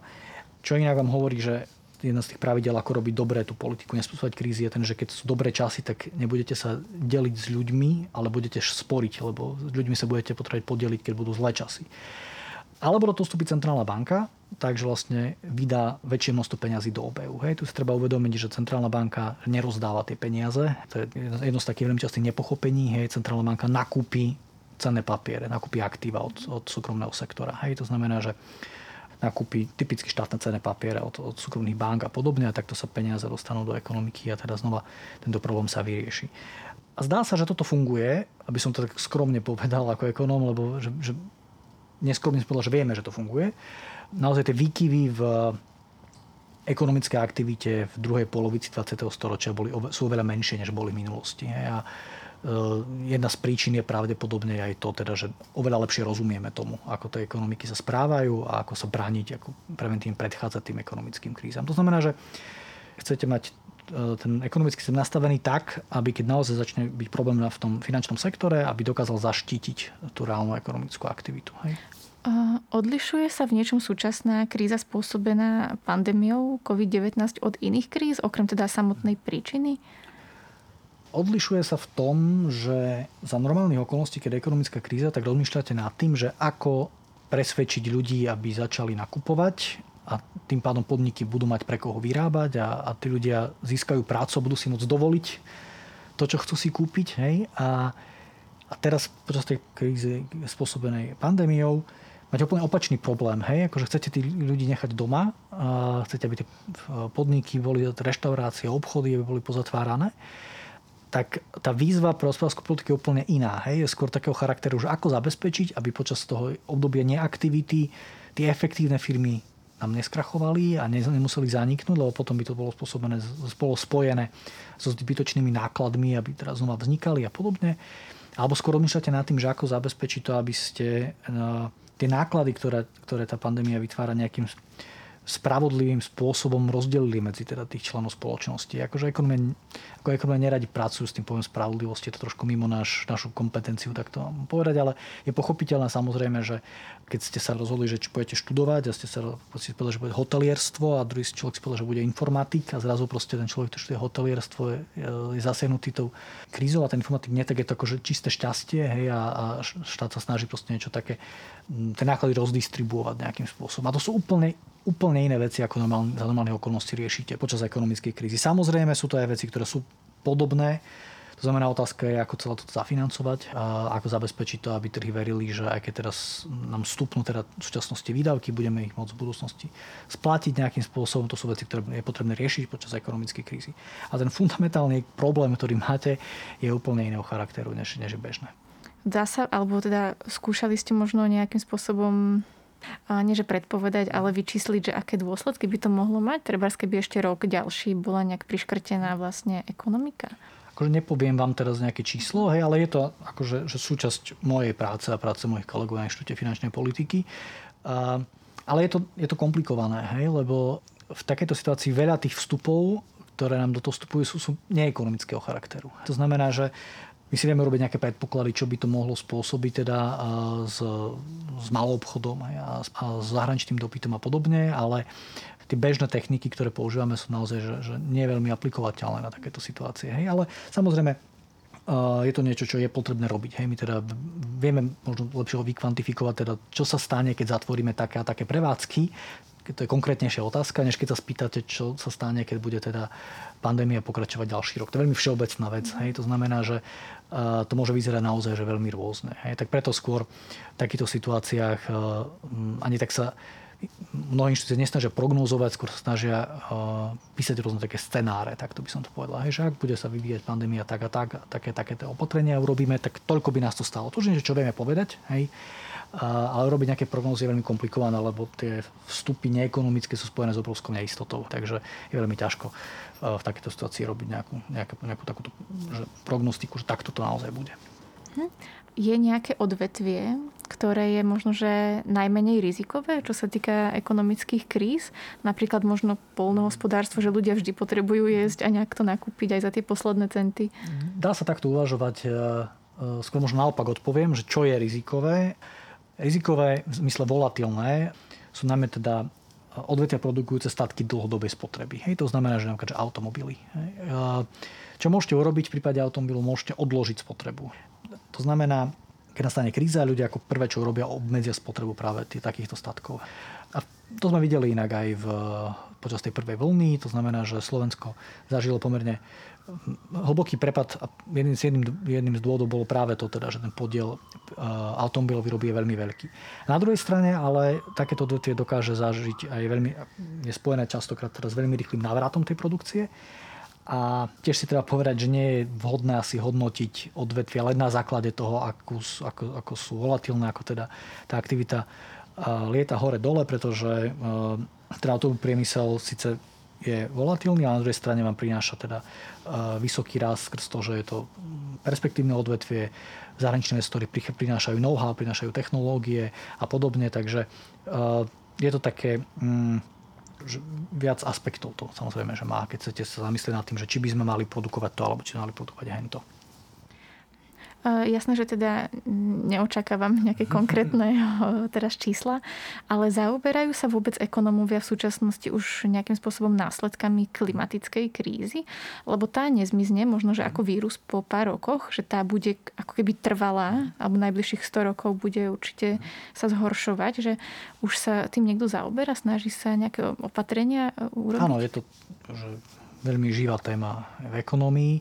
Speaker 3: Čo inak vám hovorí, že jedna z tých pravidel, ako robiť dobre tú politiku, nespôsobovať krízy, je ten, že keď sú dobré časy, tak nebudete sa deliť s ľuďmi, ale budete sporiť, lebo s ľuďmi sa budete potrebovať podeliť, keď budú zlé časy. Alebo do toho vstúpi centrálna banka, takže vlastne vydá väčšie množstvo peňazí do obehu. Hej, tu si treba uvedomiť, že centrálna banka nerozdáva tie peniaze. To je jedno z takých veľmi častých nepochopení. Hej, centrálna banka nakúpi cenné papiere, nakúpi aktíva od, od súkromného sektora. Hej, to znamená, že nakúpi typicky štátne cenné papiere od, od súkromných bank a podobne a takto sa peniaze dostanú do ekonomiky a teda znova tento problém sa vyrieši. A zdá sa, že toto funguje, aby som to tak skromne povedal ako ekonóm, lebo že, že neskromne povedal, že vieme, že to funguje. Naozaj tie výkyvy v ekonomické aktivite v druhej polovici 20. storočia boli, sú oveľa menšie, než boli v minulosti. A Eh, jedna z príčin je pravdepodobne aj to, teda, že oveľa lepšie rozumieme tomu, ako tie ekonomiky sa správajú a ako sa brániť, ako preventívne predchádzať tým ekonomickým krízam. To znamená, že chcete mať eh, ten ekonomický systém nastavený tak, aby keď naozaj začne byť problém v tom finančnom sektore, aby dokázal zaštítiť tú reálnu ekonomickú aktivitu. Hej?
Speaker 2: Odlišuje sa v niečom súčasná kríza spôsobená pandémiou COVID-19 od iných kríz, okrem teda samotnej príčiny?
Speaker 3: Odlišuje sa v tom, že za normálnych okolností, keď je ekonomická kríza, tak rozmýšľate nad tým, že ako presvedčiť ľudí, aby začali nakupovať a tým pádom podniky budú mať pre koho vyrábať a, a tí ľudia získajú prácu budú si môcť dovoliť to, čo chcú si kúpiť. Hej? A, a teraz počas tej krízy spôsobenej pandémiou máte úplne opačný problém. Hej? Akože chcete tí ľudí nechať doma, a chcete, aby tie podniky boli, reštaurácie, obchody, aby boli pozatvárané tak tá výzva pre hospodárskú politiku je úplne iná. Hej? Je skôr takého charakteru, že ako zabezpečiť, aby počas toho obdobia neaktivity tie efektívne firmy nám neskrachovali a nemuseli zaniknúť, lebo potom by to bolo spôsobené, bolo spojené so zbytočnými nákladmi, aby teraz znova vznikali a podobne. Alebo skôr rozmýšľate nad tým, že ako zabezpečiť to, aby ste uh, tie náklady, ktoré, ktoré tá pandémia vytvára nejakým spravodlivým spôsobom rozdelili medzi teda tých členov spoločnosti. Akože ekonomia, ako ekonomia neradi pracujú s tým pojem spravodlivosti, je to trošku mimo náš, našu kompetenciu takto povedať, ale je pochopiteľné samozrejme, že keď ste sa rozhodli, že či budete študovať a ste sa ste povedali, že bude hotelierstvo a druhý človek si povedal, že bude informatik a zrazu proste ten človek, ktorý študuje hotelierstvo, je, je zasiahnutý tou krízou a ten informatik nie, tak je to akože čisté šťastie hej, a, a štát sa snaží proste niečo také, tie náklady rozdistribuovať nejakým spôsobom. A to sú úplne úplne iné veci, ako normál, za normálnych okolností riešite počas ekonomickej krízy. Samozrejme sú to aj veci, ktoré sú podobné. To znamená, otázka je, ako celé toto zafinancovať a ako zabezpečiť to, aby trhy verili, že aj keď teraz nám stupnú teda v súčasnosti výdavky, budeme ich môcť v budúcnosti splatiť nejakým spôsobom. To sú veci, ktoré je potrebné riešiť počas ekonomickej krízy. A ten fundamentálny problém, ktorý máte, je úplne iného charakteru, než, než je bežné.
Speaker 2: Dá sa, alebo teda skúšali ste možno nejakým spôsobom nie že predpovedať, ale vyčísliť, že aké dôsledky by to mohlo mať? Treba, keby ešte rok ďalší bola nejak priškrtená vlastne ekonomika?
Speaker 3: Akože nepoviem vám teraz nejaké číslo, hej, ale je to akože, že súčasť mojej práce a práce mojich kolegov na Inštitúte finančnej politiky. A, ale je to, je to komplikované, hej, lebo v takejto situácii veľa tých vstupov, ktoré nám do toho vstupujú, sú, sú neekonomického charakteru. To znamená, že my si vieme robiť nejaké predpoklady, čo by to mohlo spôsobiť teda s, s malou obchodom a, a s zahraničným dopytom a podobne, ale tie bežné techniky, ktoré používame, sú naozaj že, že nie veľmi aplikovateľné na takéto situácie. Hej? Ale samozrejme, je to niečo, čo je potrebné robiť. Hej, my teda vieme možno lepšie ho vykvantifikovať, teda, čo sa stane, keď zatvoríme také a také prevádzky. To je konkrétnejšia otázka, než keď sa spýtate, čo sa stane, keď bude teda pandémia pokračovať ďalší rok. To je veľmi všeobecná vec. Hej. To znamená, že to môže vyzerať naozaj že veľmi rôzne. Hej. Tak preto skôr v takýchto situáciách ani tak sa mnohé inštitúcie nesnažia prognózovať, skôr sa snažia uh, písať rôzne také scenáre, tak to by som to povedal. Hej, že ak bude sa vyvíjať pandémia tak a tak, také, také opatrenia urobíme, tak toľko by nás to stalo. To niečo, čo vieme povedať, hej, ale robiť nejaké prognózy je veľmi komplikované, lebo tie vstupy neekonomické sú spojené s obrovskou neistotou, takže je veľmi ťažko uh, v takejto situácii robiť nejakú, nejakú, nejakú takúto že prognostiku, že takto to naozaj bude.
Speaker 2: Hm. Je nejaké odvetvie, ktoré je možno, že najmenej rizikové, čo sa týka ekonomických kríz? Napríklad možno polnohospodárstvo, že ľudia vždy potrebujú jesť a nejak to nakúpiť aj za tie posledné centy?
Speaker 3: Dá sa takto uvažovať. E, e, skôr možno naopak odpoviem, že čo je rizikové. Rizikové, v zmysle volatilné, sú najmä teda odvetia produkujúce statky dlhodobej spotreby. Hej, to znamená, že napríklad automobily. E, čo môžete urobiť v prípade automobilu? Môžete odložiť spotrebu. To znamená, keď nastane kríza, ľudia ako prvé, čo robia, obmedzia spotrebu práve tých, takýchto statkov. A to sme videli inak aj v, počas tej prvej vlny. To znamená, že Slovensko zažilo pomerne hlboký prepad a jedným, jedným, jedným z dôvodov bolo práve to, teda, že ten podiel uh, automobilov výroby je veľmi veľký. Na druhej strane ale takéto odvetvie dokáže zažiť aj veľmi, je spojené častokrát teraz veľmi rýchlým návratom tej produkcie a tiež si treba povedať, že nie je vhodné asi hodnotiť odvetvia len na základe toho, ako, ako, ako sú volatilné, ako teda tá aktivita lieta hore-dole, pretože teda automobilový priemysel síce je volatilný, ale na druhej strane vám prináša teda vysoký rast skrz to, že je to perspektívne odvetvie, zahraničné investory prinášajú know-how, prinášajú technológie a podobne, takže je to také mm, viac aspektov to samozrejme, že má, keď chcete sa zamyslieť nad tým, že či by sme mali produkovať to, alebo či mali produkovať hento.
Speaker 2: Jasné, že teda neočakávam nejaké konkrétne teraz čísla, ale zaoberajú sa vôbec ekonomovia v súčasnosti už nejakým spôsobom následkami klimatickej krízy? Lebo tá nezmizne, možno, že ako vírus po pár rokoch, že tá bude ako keby trvalá, alebo najbližších 100 rokov bude určite sa zhoršovať, že už sa tým niekto zaoberá, snaží sa nejaké opatrenia e, urobiť?
Speaker 3: Áno, je to že veľmi živá téma v ekonomii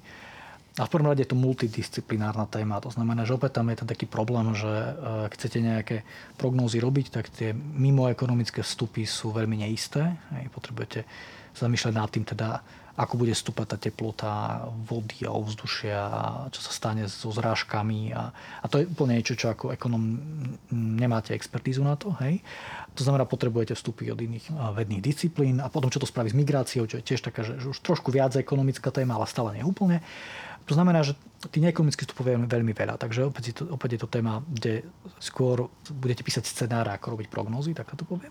Speaker 3: a v prvom rade je to multidisciplinárna téma. To znamená, že opäť tam je ten taký problém, že e, keď chcete nejaké prognózy robiť, tak tie mimoekonomické vstupy sú veľmi neisté. Potrebujete zamýšľať nad tým, teda, ako bude stúpať tá teplota vody a ovzdušia, a čo sa stane so zrážkami. A, a to je úplne niečo, čo ako ekonom nemáte expertízu na to. Hej? To znamená, potrebujete vstupy od iných vedných disciplín a potom, čo to spraví s migráciou, čo je tiež taká, že už trošku viac ekonomická téma, ale stále nie úplne. To znamená, že tých neekonomických vstupov je veľmi veľa. Takže opäť je, to, opäť je to téma, kde skôr budete písať scenáre, ako robiť prognózy, tak to poviem.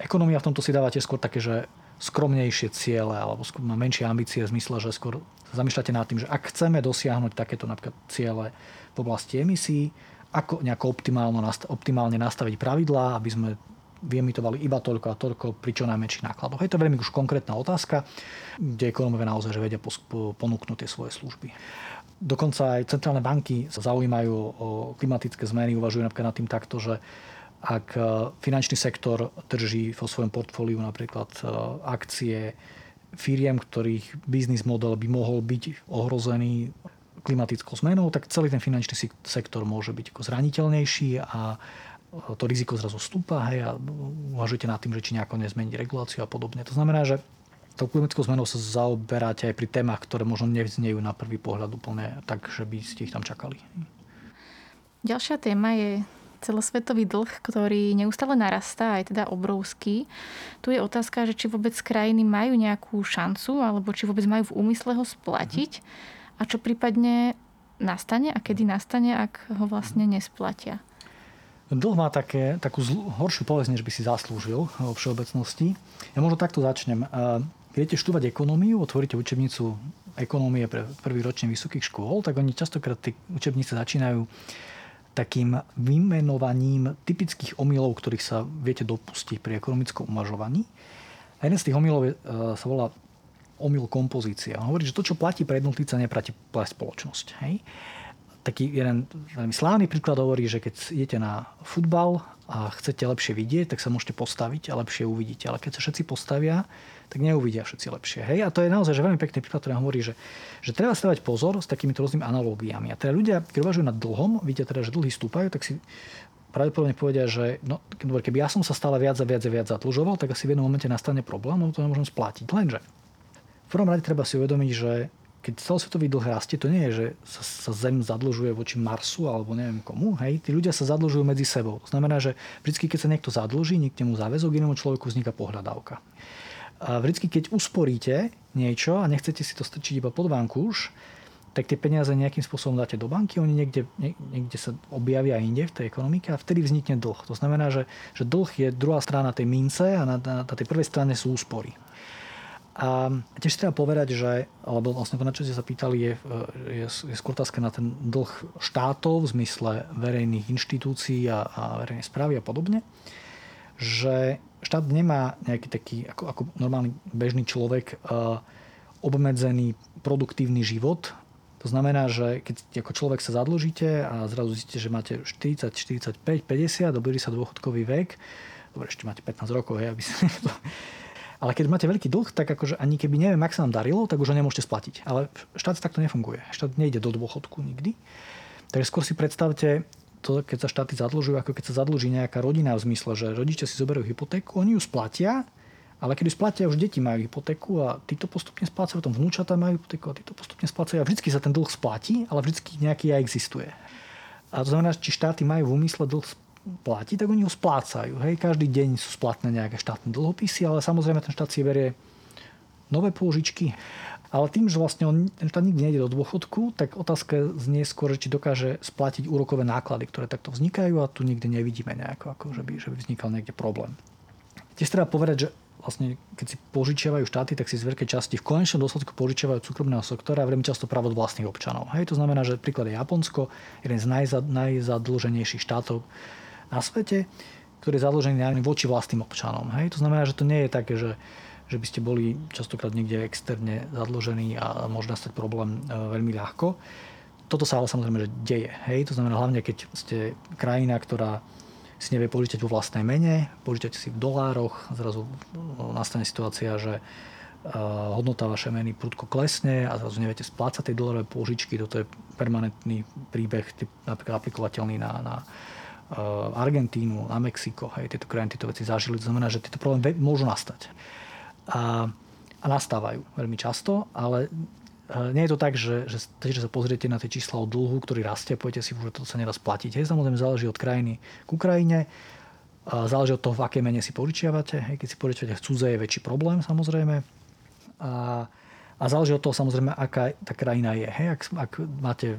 Speaker 3: Ekonomia v tomto si dávate skôr také, že skromnejšie ciele alebo menšie ambície v zmysle, že skôr zamýšľate nad tým, že ak chceme dosiahnuť takéto napríklad ciele v oblasti emisí, ako nejako optimálne nastaviť pravidlá, aby sme vyemitovali iba toľko a toľko pri čo najmenších nákladoch. Je to veľmi už konkrétna otázka, kde ekonómovia naozaj že vedia ponúknuť tie svoje služby. Dokonca aj centrálne banky sa zaujímajú o klimatické zmeny, uvažujú napríklad nad tým takto, že ak e, finančný sektor drží vo svojom portfóliu napríklad e, akcie firiem, ktorých biznis model by mohol byť ohrozený klimatickou zmenou, tak celý ten finančný sektor môže byť ako zraniteľnejší a to riziko zrazu stúpa hej, a uvažujete nad tým, že či nejako nezmeniť reguláciu a podobne. To znamená, že tou klimatickou zmenou sa zaoberáte aj pri témach, ktoré možno nevznejú na prvý pohľad úplne tak, že by ste ich tam čakali.
Speaker 2: Ďalšia téma je celosvetový dlh, ktorý neustále narastá, aj teda obrovský. Tu je otázka, že či vôbec krajiny majú nejakú šancu, alebo či vôbec majú v úmysle ho splatiť a čo prípadne nastane a kedy nastane, ak ho vlastne nesplatia.
Speaker 3: Dlh má také, takú zl- horšiu povesť, než by si zaslúžil vo všeobecnosti. Ja možno takto začnem. Keď idete študovať ekonómiu, otvoríte učebnicu ekonómie pre prvý ročný vysokých škôl, tak oni častokrát tie učebnice začínajú takým vymenovaním typických omylov, ktorých sa viete dopustiť pri ekonomickom uvažovaní. A jeden z tých omylov je, sa volá omyl kompozícia. On hovorí, že to, čo platí pre jednotlivca, neplatí pre spoločnosť. Hej? Taký jeden veľmi slávny príklad hovorí, že keď idete na futbal a chcete lepšie vidieť, tak sa môžete postaviť a lepšie uvidíte. Ale keď sa všetci postavia, tak neuvidia všetci lepšie. Hej? A to je naozaj že veľmi pekný príklad, ktorý hovorí, že, že treba stavať pozor s takýmito rôznymi analógiami. A teda ľudia, keď uvažujú nad dlhom, vidia teda, že dlhy stúpajú, tak si pravdepodobne povedia, že no, keby ja som sa stále viac a viac a viac zadlžoval, tak asi v jednom momente nastane problém, lebo to nemôžem splatiť. Lenže v prvom rade treba si uvedomiť, že keď celosvetový dlh rastie, to nie je, že sa, sa Zem zadlžuje voči Marsu alebo neviem komu. Hej, tí ľudia sa zadlžujú medzi sebou. To znamená, že vždy, keď sa niekto zadlží, niekto mu záväzok, inému človeku vzniká pohľadávka. A vždy, keď usporíte niečo a nechcete si to strčiť iba pod vankúš, tak tie peniaze nejakým spôsobom dáte do banky, oni niekde, niekde sa objavia inde v tej ekonomike a vtedy vznikne dlh. To znamená, že, že dlh je druhá strana tej mince a na, na, na tej prvej strane sú úspory. A tiež treba povedať, že, alebo vlastne to, na čo ste sa pýtali, je, je, je skôr otázka na ten dlh štátov v zmysle verejných inštitúcií a, a verejnej správy a podobne, že štát nemá nejaký taký, ako, ako normálny bežný človek, uh, obmedzený produktívny život. To znamená, že keď ako človek sa zadlžíte a zrazu zistíte, že máte 40, 45, 50, dobrý sa dôchodkový vek, dobre, ešte máte 15 rokov, hej, aby sa to ale keď máte veľký dlh, tak akože ani keby neviem, ak sa nám darilo, tak už ho nemôžete splatiť. Ale štát takto nefunguje. Štát nejde do dôchodku nikdy. Takže skôr si predstavte, to, keď sa štáty zadlžujú, ako keď sa zadlží nejaká rodina v zmysle, že rodičia si zoberú hypotéku, oni ju splatia, ale keď ju splatia, už deti majú hypotéku a títo postupne splácajú, potom vnúčatá majú hypotéku a títo postupne splácajú a vždycky sa ten dlh splatí, ale vždycky nejaký aj existuje. A to znamená, či štáty majú v úmysle dlh platí, tak oni ho splácajú. Hej, každý deň sú splatné nejaké štátne dlhopisy, ale samozrejme ten štát si berie nové pôžičky. Ale tým, že vlastne on, štát nikdy nejde do dôchodku, tak otázka znie skôr, či dokáže splatiť úrokové náklady, ktoré takto vznikajú a tu nikde nevidíme nejako, ako, že, by, že by vznikal niekde problém. Tiež treba povedať, že vlastne keď si požičiavajú štáty, tak si z veľkej časti v konečnom dôsledku požičiavajú súkromného sektora a veľmi často právo od vlastných občanov. Hej, to znamená, že príklad je Japonsko, jeden z najzad, najzadlženejších štátov na svete, ktorý je najmä voči vlastným občanom. Hej? To znamená, že to nie je také, že, že by ste boli častokrát niekde externe zadložení a môže nastať problém e, veľmi ľahko. Toto sa ale samozrejme že deje. Hej? To znamená hlavne, keď ste krajina, ktorá si nevie požičať vo vlastnej mene, požičate si v dolároch, zrazu no, nastane situácia, že e, hodnota vašej meny prudko klesne a zrazu neviete splácať tej dolárové požičky. Toto je permanentný príbeh, napríklad aplikovateľný na, na Argentínu, na Mexiko, hej, tieto krajiny tieto veci zažili. To znamená, že tieto problémy môžu nastať. A, a nastávajú veľmi často, ale eh, nie je to tak, že, že, že sa pozriete na tie čísla o dlhu, ktorý rastie poviete si, že to sa nedá splatiť. Hej, samozrejme záleží od krajiny k Ukrajine, záleží od toho, v aké mene si požičiavate. Hej, keď si požičiavate v cudze, je väčší problém samozrejme. A, a záleží od toho samozrejme, aká tá krajina je. Hej, ak, ak máte e,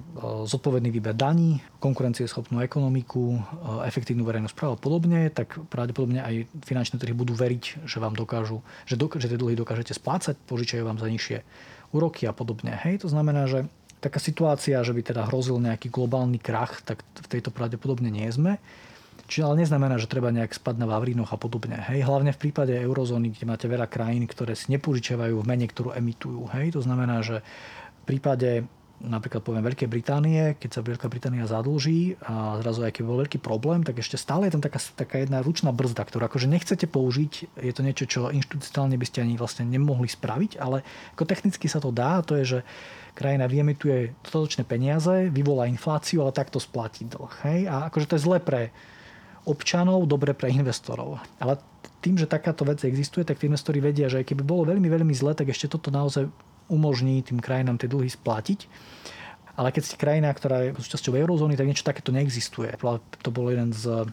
Speaker 3: zodpovedný výber daní, konkurencieschopnú ekonomiku, e, efektívnu verejnú správu a podobne, tak pravdepodobne aj finančné trhy budú veriť, že vám dokážu, že, dok- že tie dlhy dokážete splácať, požičajú vám za nižšie úroky a podobne. Hej, to znamená, že taká situácia, že by teda hrozil nejaký globálny krach, tak v tejto pravdepodobne nie sme. Čiže ale neznamená, že treba nejak spať na Vavrinoch a podobne. Hej. Hlavne v prípade eurozóny, kde máte veľa krajín, ktoré si nepožičiavajú v mene, ktorú emitujú. Hej. To znamená, že v prípade napríklad poviem Veľkej Británie, keď sa Veľká Británia zadlží a zrazu aj keď bol veľký problém, tak ešte stále je tam taká, taká jedna ručná brzda, ktorú akože nechcete použiť. Je to niečo, čo inštitucionálne by ste ani vlastne nemohli spraviť, ale ako technicky sa to dá. To je, že krajina vyemituje dostatočné peniaze, vyvolá infláciu, ale takto splatí dlh. Hej? A akože to je zle pre občanov, dobre pre investorov. Ale tým, že takáto vec existuje, tak tí investori vedia, že keby bolo veľmi, veľmi zle, tak ešte toto naozaj umožní tým krajinám tie dlhy splatiť. Ale keď ste krajina, ktorá je súčasťou eurozóny, tak niečo takéto neexistuje. To bol jeden z,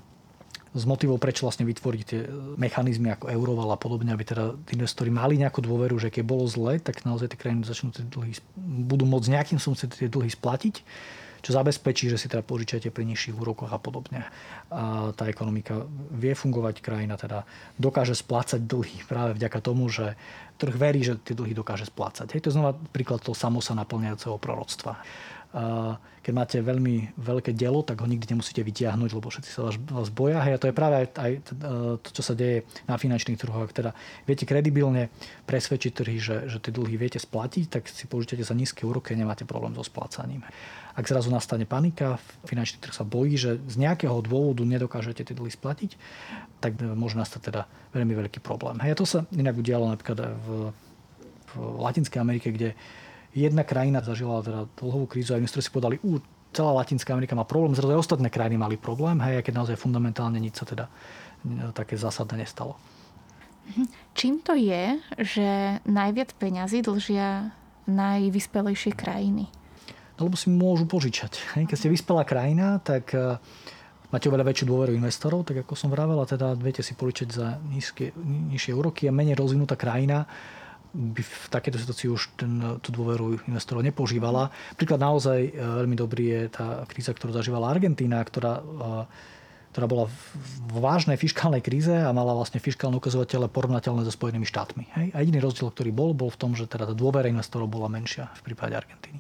Speaker 3: z motivov, prečo vlastne vytvoriť tie mechanizmy ako euroval a podobne, aby teda investori mali nejakú dôveru, že keď bolo zle, tak naozaj tie krajiny začnú tie dlhy, budú môcť nejakým som tie dlhy splatiť čo zabezpečí, že si teda požičate pri nižších úrokoch a podobne. A tá ekonomika vie fungovať, krajina teda dokáže splácať dlhy práve vďaka tomu, že trh verí, že tie dlhy dokáže splácať. Hej, to je znova príklad toho samosa naplňajúceho proroctva. Keď máte veľmi veľké dielo, tak ho nikdy nemusíte vytiahnuť, lebo všetci sa vás, boja. Hej, a to je práve aj, aj to, čo sa deje na finančných trhoch. Teda viete kredibilne presvedčiť trhy, že, že tie dlhy viete splatiť, tak si požičate za nízke úroky a nemáte problém so splácaním. Ak zrazu nastane panika, finančný trh sa bojí, že z nejakého dôvodu nedokážete tie dlhy splatiť, tak môže nastať teda veľmi veľký problém. Hej, a to sa inak udialo napríklad v, v Latinskej Amerike, kde jedna krajina zažila teda dlhovú krízu a investori si povedali, ú, celá Latinská Amerika má problém, zrazu aj ostatné krajiny mali problém, hej, keď naozaj fundamentálne nič sa teda také zásadné nestalo.
Speaker 2: Mhm. Čím to je, že najviac peňazí dlžia najvyspelejšie krajiny?
Speaker 3: No lebo si môžu požičať. Keď ste vyspelá krajina, tak uh, máte oveľa väčšiu dôveru investorov, tak ako som vravel, a teda viete si poličať za nízke, nižšie úroky a menej rozvinutá krajina by v takéto situácii už ten, tú dôveru investorov nepožívala. Príklad naozaj e, veľmi dobrý je tá kríza, ktorú zažívala Argentína, ktorá, e, ktorá bola v vážnej fiskálnej kríze a mala vlastne fiskálne ukazovatele porovnateľné so Spojenými štátmi. Hej? A jediný rozdiel, ktorý bol, bol v tom, že teda tá dôvera investorov bola menšia v prípade Argentíny.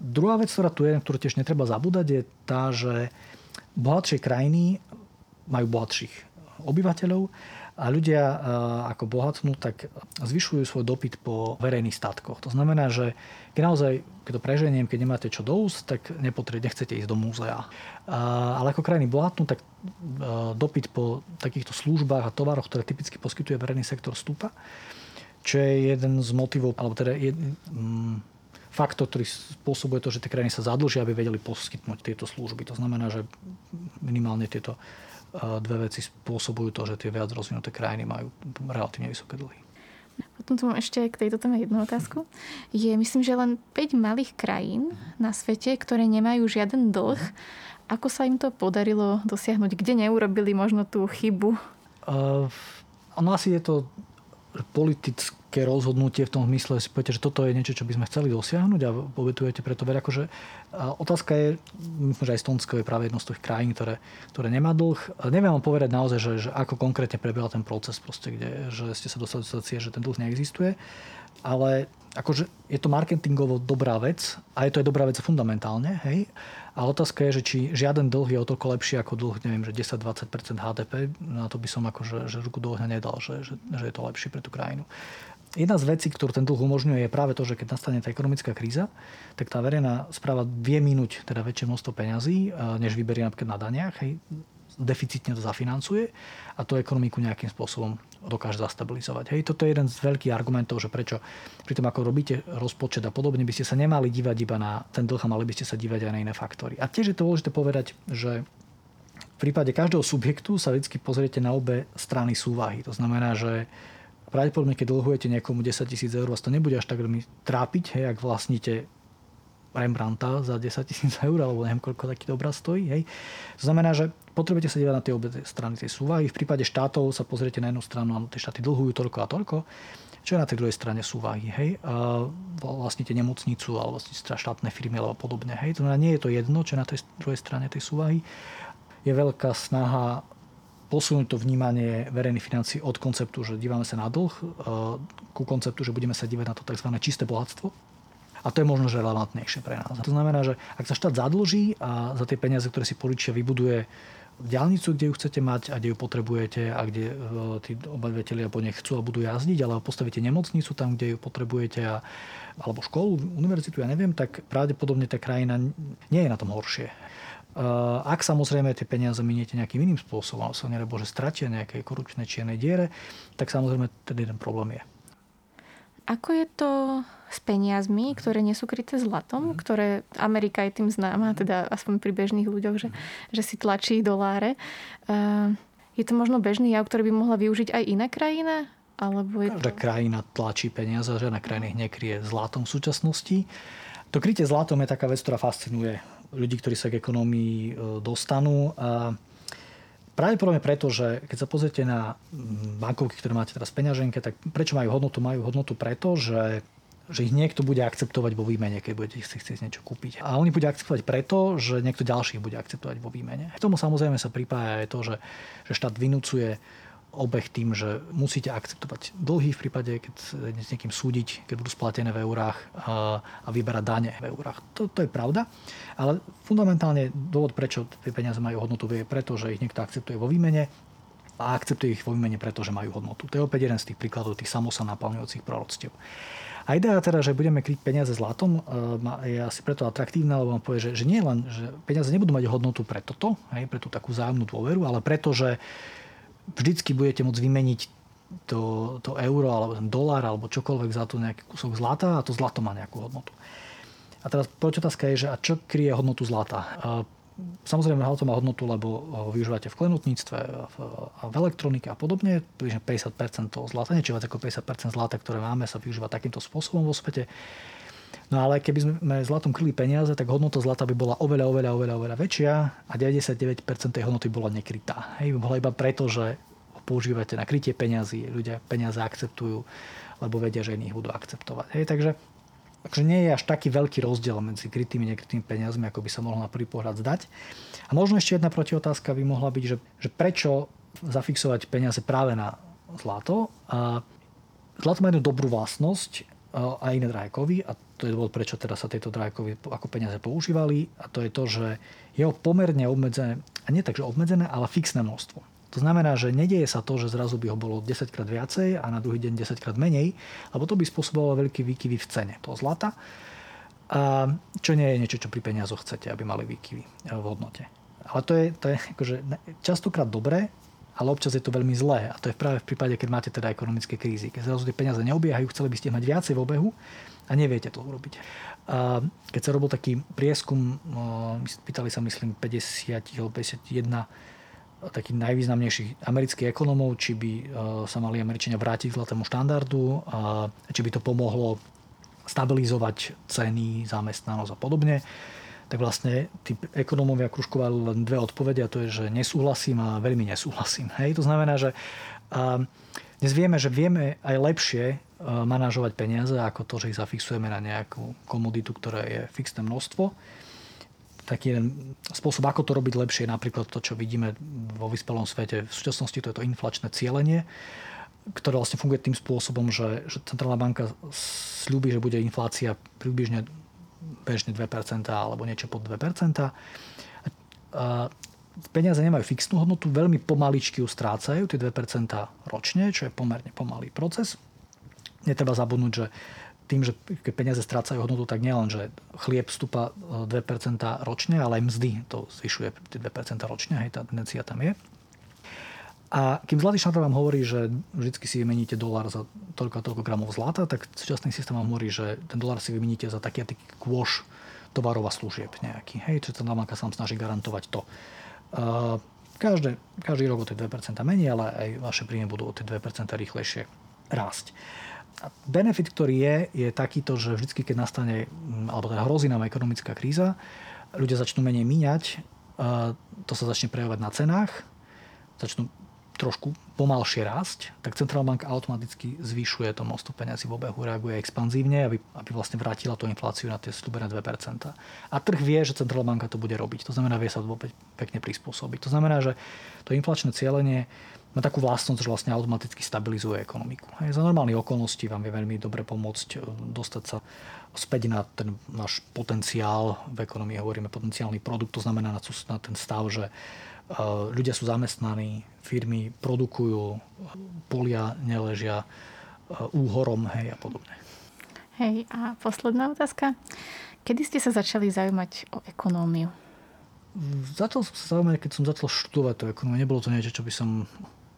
Speaker 3: Druhá vec, ktorá tu je, ktorú tiež netreba zabúdať, je tá, že bohatšie krajiny majú bohatších obyvateľov a ľudia e, ako bohatnú, tak zvyšujú svoj dopyt po verejných statkoch. To znamená, že keď naozaj, keď to preženiem, keď nemáte čo do úst, tak nepotrebujete, nechcete ísť do múzea. Ale ako krajiny bohatnú, tak e, dopyt po takýchto službách a tovaroch, ktoré typicky poskytuje verejný sektor, stúpa. Čo je jeden z motivov, alebo teda jed, mm, faktor, ktorý spôsobuje to, že tie krajiny sa zadlžia, aby vedeli poskytnúť tieto služby. To znamená, že minimálne tieto dve veci spôsobujú to, že tie viac rozvinuté krajiny majú relatívne vysoké dlhy.
Speaker 2: Potom tu mám ešte k tejto téme jednu otázku. Je, myslím, že len 5 malých krajín na svete, ktoré nemajú žiaden dlh. Ako sa im to podarilo dosiahnuť? Kde neurobili možno tú chybu? Uh,
Speaker 3: ono asi je to politické rozhodnutie v tom zmysle, si poviete, že toto je niečo, čo by sme chceli dosiahnuť a obetujete preto veľa. Akože, otázka je, myslím, že aj Stonsko je práve jedno z tých krajín, ktoré, ktoré nemá dlh. Neviem vám povedať naozaj, že, že ako konkrétne prebiehal ten proces, proste, kde, že ste sa dostali do situácie, že ten dlh neexistuje. Ale akože je to marketingovo dobrá vec a je to aj dobrá vec fundamentálne. Hej? A otázka je, že či žiaden dlh je o toľko lepší ako dlh, neviem, že 10-20% HDP, na to by som akože, že ruku do ohňa nedal, že, že, že je to lepšie pre tú krajinu. Jedna z vecí, ktorú ten dlh umožňuje, je práve to, že keď nastane tá ekonomická kríza, tak tá verejná správa vie minúť teda väčšie množstvo peňazí, než vyberie napríklad na daniach. Hej deficitne to zafinancuje a tú ekonomiku nejakým spôsobom dokáže zastabilizovať. Hej, toto je jeden z veľkých argumentov, že prečo pri tom, ako robíte rozpočet a podobne, by ste sa nemali dívať iba na ten dlh mali by ste sa dívať aj na iné faktory. A tiež je to dôležité povedať, že v prípade každého subjektu sa vždy pozriete na obe strany súvahy. To znamená, že pravdepodobne, keď dlhujete niekomu 10 tisíc eur, vás to nebude až tak veľmi trápiť, hej, ak vlastníte Rembrandta za 10 tisíc eur, alebo neviem, koľko taký obraz stojí. Hej. To znamená, že potrebujete sa dívať na tie obe strany tej súvahy. V prípade štátov sa pozriete na jednu stranu, a tie štáty dlhujú toľko a toľko. Čo je na tej druhej strane súvahy? Hej? A nemocnicu alebo vlastníte štátne firmy alebo podobne. Hej? To znamená, nie je to jedno, čo je na tej druhej strane tej súvahy. Je veľká snaha posunúť to vnímanie verejných financí od konceptu, že dívame sa na dlh, ku konceptu, že budeme sa dívať na to tzv. čisté bohatstvo, a to je možno že relevantnejšie pre nás. To znamená, že ak sa štát zadlží a za tie peniaze, ktoré si poličia, vybuduje diálnicu, kde ju chcete mať a kde ju potrebujete a kde e, tí obyvateľia po nej chcú a budú jazdiť, ale postavíte nemocnicu tam, kde ju potrebujete a, alebo školu, univerzitu, ja neviem, tak pravdepodobne tá krajina nie je na tom horšie. E, ak samozrejme tie peniaze miniete nejakým iným spôsobom, alebo sa nebo že stratia nejakej korupčnej čiernej diere, tak samozrejme ten jeden problém je.
Speaker 2: Ako je to s peniazmi, ktoré nie sú kryté zlatom, mm. ktoré Amerika je tým známa, teda aspoň pri bežných ľuďoch, že, že si tlačí doláre. Uh, je to možno bežný jav, ktorý by mohla využiť aj iná krajina? Alebo je
Speaker 3: Každá to... krajina tlačí peniaze, žiadna krajina ich nekrie zlatom v súčasnosti. To krytie zlatom je taká vec, ktorá fascinuje ľudí, ktorí sa k ekonomii e, dostanú. A Pravdepodobne preto, že keď sa pozriete na bankovky, ktoré máte teraz v peňaženke, tak prečo majú hodnotu? Majú hodnotu preto, že že ich niekto bude akceptovať vo výmene, keď budete si chcieť niečo kúpiť. A oni bude akceptovať preto, že niekto ďalší bude akceptovať vo výmene. K tomu samozrejme sa pripája aj to, že, že štát vynúcuje obeh tým, že musíte akceptovať dlhy v prípade, keď s niekým súdiť, keď budú splatené v eurách a vyberať dane v eurách. To, to je pravda, ale fundamentálne dôvod, prečo tie peniaze majú hodnotu, je preto, že ich niekto akceptuje vo výmene a akceptuje ich vo výmene preto, že majú hodnotu. To je opäť jeden z tých príkladov tých samosa naplňujúcich proroctiev. A idea teda, že budeme kryť peniaze zlatom, e, je asi preto atraktívna, lebo vám povie, že, že nie len, že peniaze nebudú mať hodnotu pre toto, hej, pre tú takú zájomnú dôveru, ale preto, že vždycky budete môcť vymeniť to, to euro alebo ten dolár alebo čokoľvek za to nejaký kúsok zlata a to zlato má nejakú hodnotu. A teraz otázka je, že a čo kryje hodnotu zlata? Samozrejme, zlato má hodnotu, lebo ho využívate v klenotníctve, v, v elektronike a podobne. Približne 50% toho zlata, niečo viac ako 50% zlata, ktoré máme, sa využíva takýmto spôsobom vo svete. No ale keby sme zlatom kryli peniaze, tak hodnota zlata by bola oveľa, oveľa, oveľa, oveľa väčšia a 99% tej hodnoty bola nekrytá. Hej, bola iba preto, že ho používate na krytie peniazy, ľudia peniaze akceptujú, lebo vedia, že ich budú akceptovať. Hej, takže Takže nie je až taký veľký rozdiel medzi krytými a nekrytými peniazmi, ako by sa mohlo na prvý pohľad zdať. A možno ešte jedna protiotázka by mohla byť, že, že prečo zafixovať peniaze práve na zlato. A zlato má jednu dobrú vlastnosť a iné drahé kovy a to je dôvod, prečo teda sa tieto drahé kovy ako peniaze používali a to je to, že je pomerne obmedzené, a nie tak, že obmedzené, ale fixné množstvo. To znamená, že nedieje sa to, že zrazu by ho bolo 10 krát viacej a na druhý deň 10 krát menej, lebo to by spôsobovalo veľký výkyvy v cene toho zlata, a čo nie je niečo, čo pri peniazoch chcete, aby mali výkyvy v hodnote. Ale to je, to je akože častokrát dobré, ale občas je to veľmi zlé. A to je práve v prípade, keď máte teda ekonomické krízy. Keď zrazu tie peniaze neobiehajú, chceli by ste mať viacej v obehu a neviete to urobiť. A keď sa robil taký prieskum, pýtali sa myslím 50 alebo 51 takých najvýznamnejších amerických ekonomov, či by e, sa mali Američania vrátiť k zlatému štandardu, a či by to pomohlo stabilizovať ceny, zamestnanosť a podobne, tak vlastne tí ekonómovia kružkovali len dve odpovede a to je, že nesúhlasím a veľmi nesúhlasím. Hej? To znamená, že a dnes vieme, že vieme aj lepšie e, manažovať peniaze ako to, že ich zafixujeme na nejakú komoditu, ktorá je fixné množstvo taký jeden spôsob, ako to robiť lepšie, napríklad to, čo vidíme vo vyspelom svete. V súčasnosti to je to inflačné cieľenie, ktoré vlastne funguje tým spôsobom, že, že centrálna banka slúbi, že bude inflácia približne bežne 2% alebo niečo pod 2%. A peniaze nemajú fixnú hodnotu, veľmi pomaličky ju strácajú, tie 2% ročne, čo je pomerne pomalý proces. Netreba zabudnúť, že tým, že keď peniaze strácajú hodnotu, tak nielen, že chlieb vstúpa 2% ročne, ale aj mzdy to zvyšuje 2% ročne, hej, tá tendencia tam je. A kým zlatý štandard vám hovorí, že vždy si vymeníte dolár za toľko a toľko gramov zlata, tak súčasný systém vám hovorí, že ten dolár si vymeníte za taký a taký kôš tovarov a služieb nejaký. Hej, čo tá banka sa vám snaží garantovať to. Uh, každé, každý rok o tie 2% menej, ale aj vaše príjmy budú o tie 2% rýchlejšie rásť. A benefit, ktorý je, je takýto, že vždy, keď nastane, alebo teda hrozí nám ekonomická kríza, ľudia začnú menej míňať, to sa začne prejavovať na cenách, začnú trošku pomalšie rásť, tak centrálna banka automaticky zvyšuje to množstvo peniazy v obehu, reaguje expanzívne, aby, aby vlastne vrátila tú infláciu na tie slúbené 2%. A trh vie, že centrálna banka to bude robiť. To znamená, vie sa to pekne prispôsobiť. To znamená, že to inflačné cieľenie má takú vlastnosť, že vlastne automaticky stabilizuje ekonomiku. Hej, za normálnych okolností vám je veľmi dobre pomôcť e, dostať sa späť na ten náš potenciál. V ekonomii hovoríme potenciálny produkt, to znamená na ten stav, že ľudia sú zamestnaní, firmy produkujú, polia neležia e, úhorom hej, a podobne.
Speaker 2: Hej, a posledná otázka. Kedy ste sa začali zaujímať o ekonómiu?
Speaker 3: Začal som sa zaujímať, keď som začal študovať tú ekonómiu. Nebolo to niečo, čo by som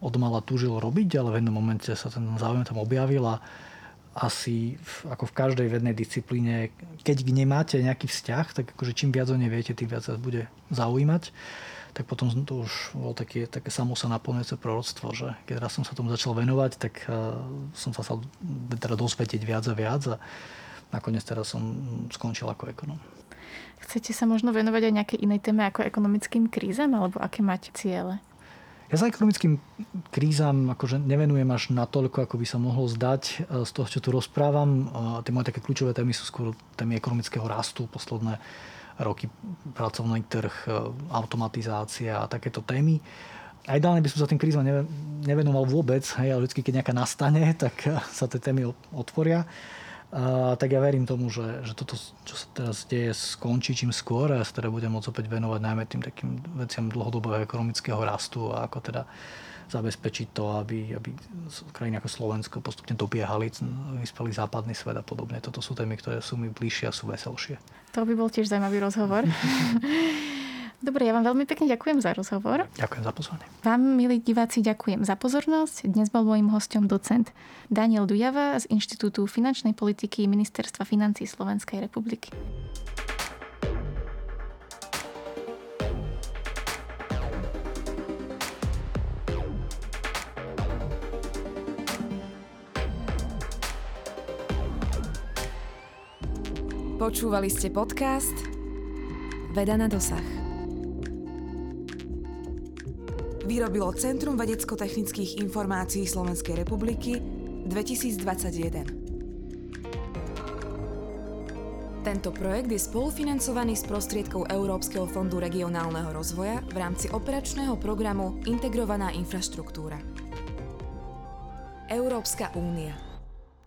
Speaker 3: od mala túžil robiť, ale v jednom momente sa ten záujem tam objavil a asi ako v každej vednej disciplíne, keď nemáte nejaký vzťah, tak akože čím viac o nej viete, tým viac sa bude zaujímať. Tak potom to už bolo také, také samo sa naplňujúce proroctvo, že keď raz som sa tomu začal venovať, tak uh, som sa chcel teda dosvetiť viac a viac a nakoniec teraz som skončil ako ekonom.
Speaker 2: Chcete sa možno venovať aj nejakej inej téme ako ekonomickým krízam, alebo aké máte ciele?
Speaker 3: Ja sa ekonomickým krízam akože nevenujem až natoľko, ako by sa mohlo zdať e, z toho, čo tu rozprávam. Tie moje také kľúčové témy sú skôr témy ekonomického rastu, posledné roky pracovný trh, e, automatizácia a takéto témy. A ideálne by som sa tým krízom nevenoval vôbec, hej, ale vždy, keď nejaká nastane, tak sa tie témy otvoria. A, tak ja verím tomu, že, že toto, čo sa teraz deje, skončí čím skôr a ja sa teda budem môcť opäť venovať najmä tým takým veciam dlhodobého ekonomického rastu a ako teda zabezpečiť to, aby, aby krajiny ako Slovensko postupne dobiehali vyspelý západný svet a podobne. Toto sú témy, ktoré sú mi bližšie a sú veselšie.
Speaker 2: To by bol tiež zaujímavý rozhovor. Dobre, ja vám veľmi pekne ďakujem za rozhovor.
Speaker 3: Ďakujem za pozornie.
Speaker 2: Vám, milí diváci, ďakujem za pozornosť. Dnes bol môjim hostom docent Daniel Dujava z Inštitútu finančnej politiky Ministerstva financí Slovenskej republiky.
Speaker 1: Počúvali ste podcast Veda na dosah vyrobilo Centrum vedecko-technických informácií Slovenskej republiky 2021. Tento projekt je spolufinancovaný z prostriedkov Európskeho fondu regionálneho rozvoja v rámci operačného programu Integrovaná infraštruktúra. Európska únia.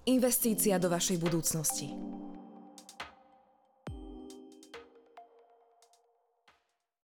Speaker 1: Investícia do vašej budúcnosti.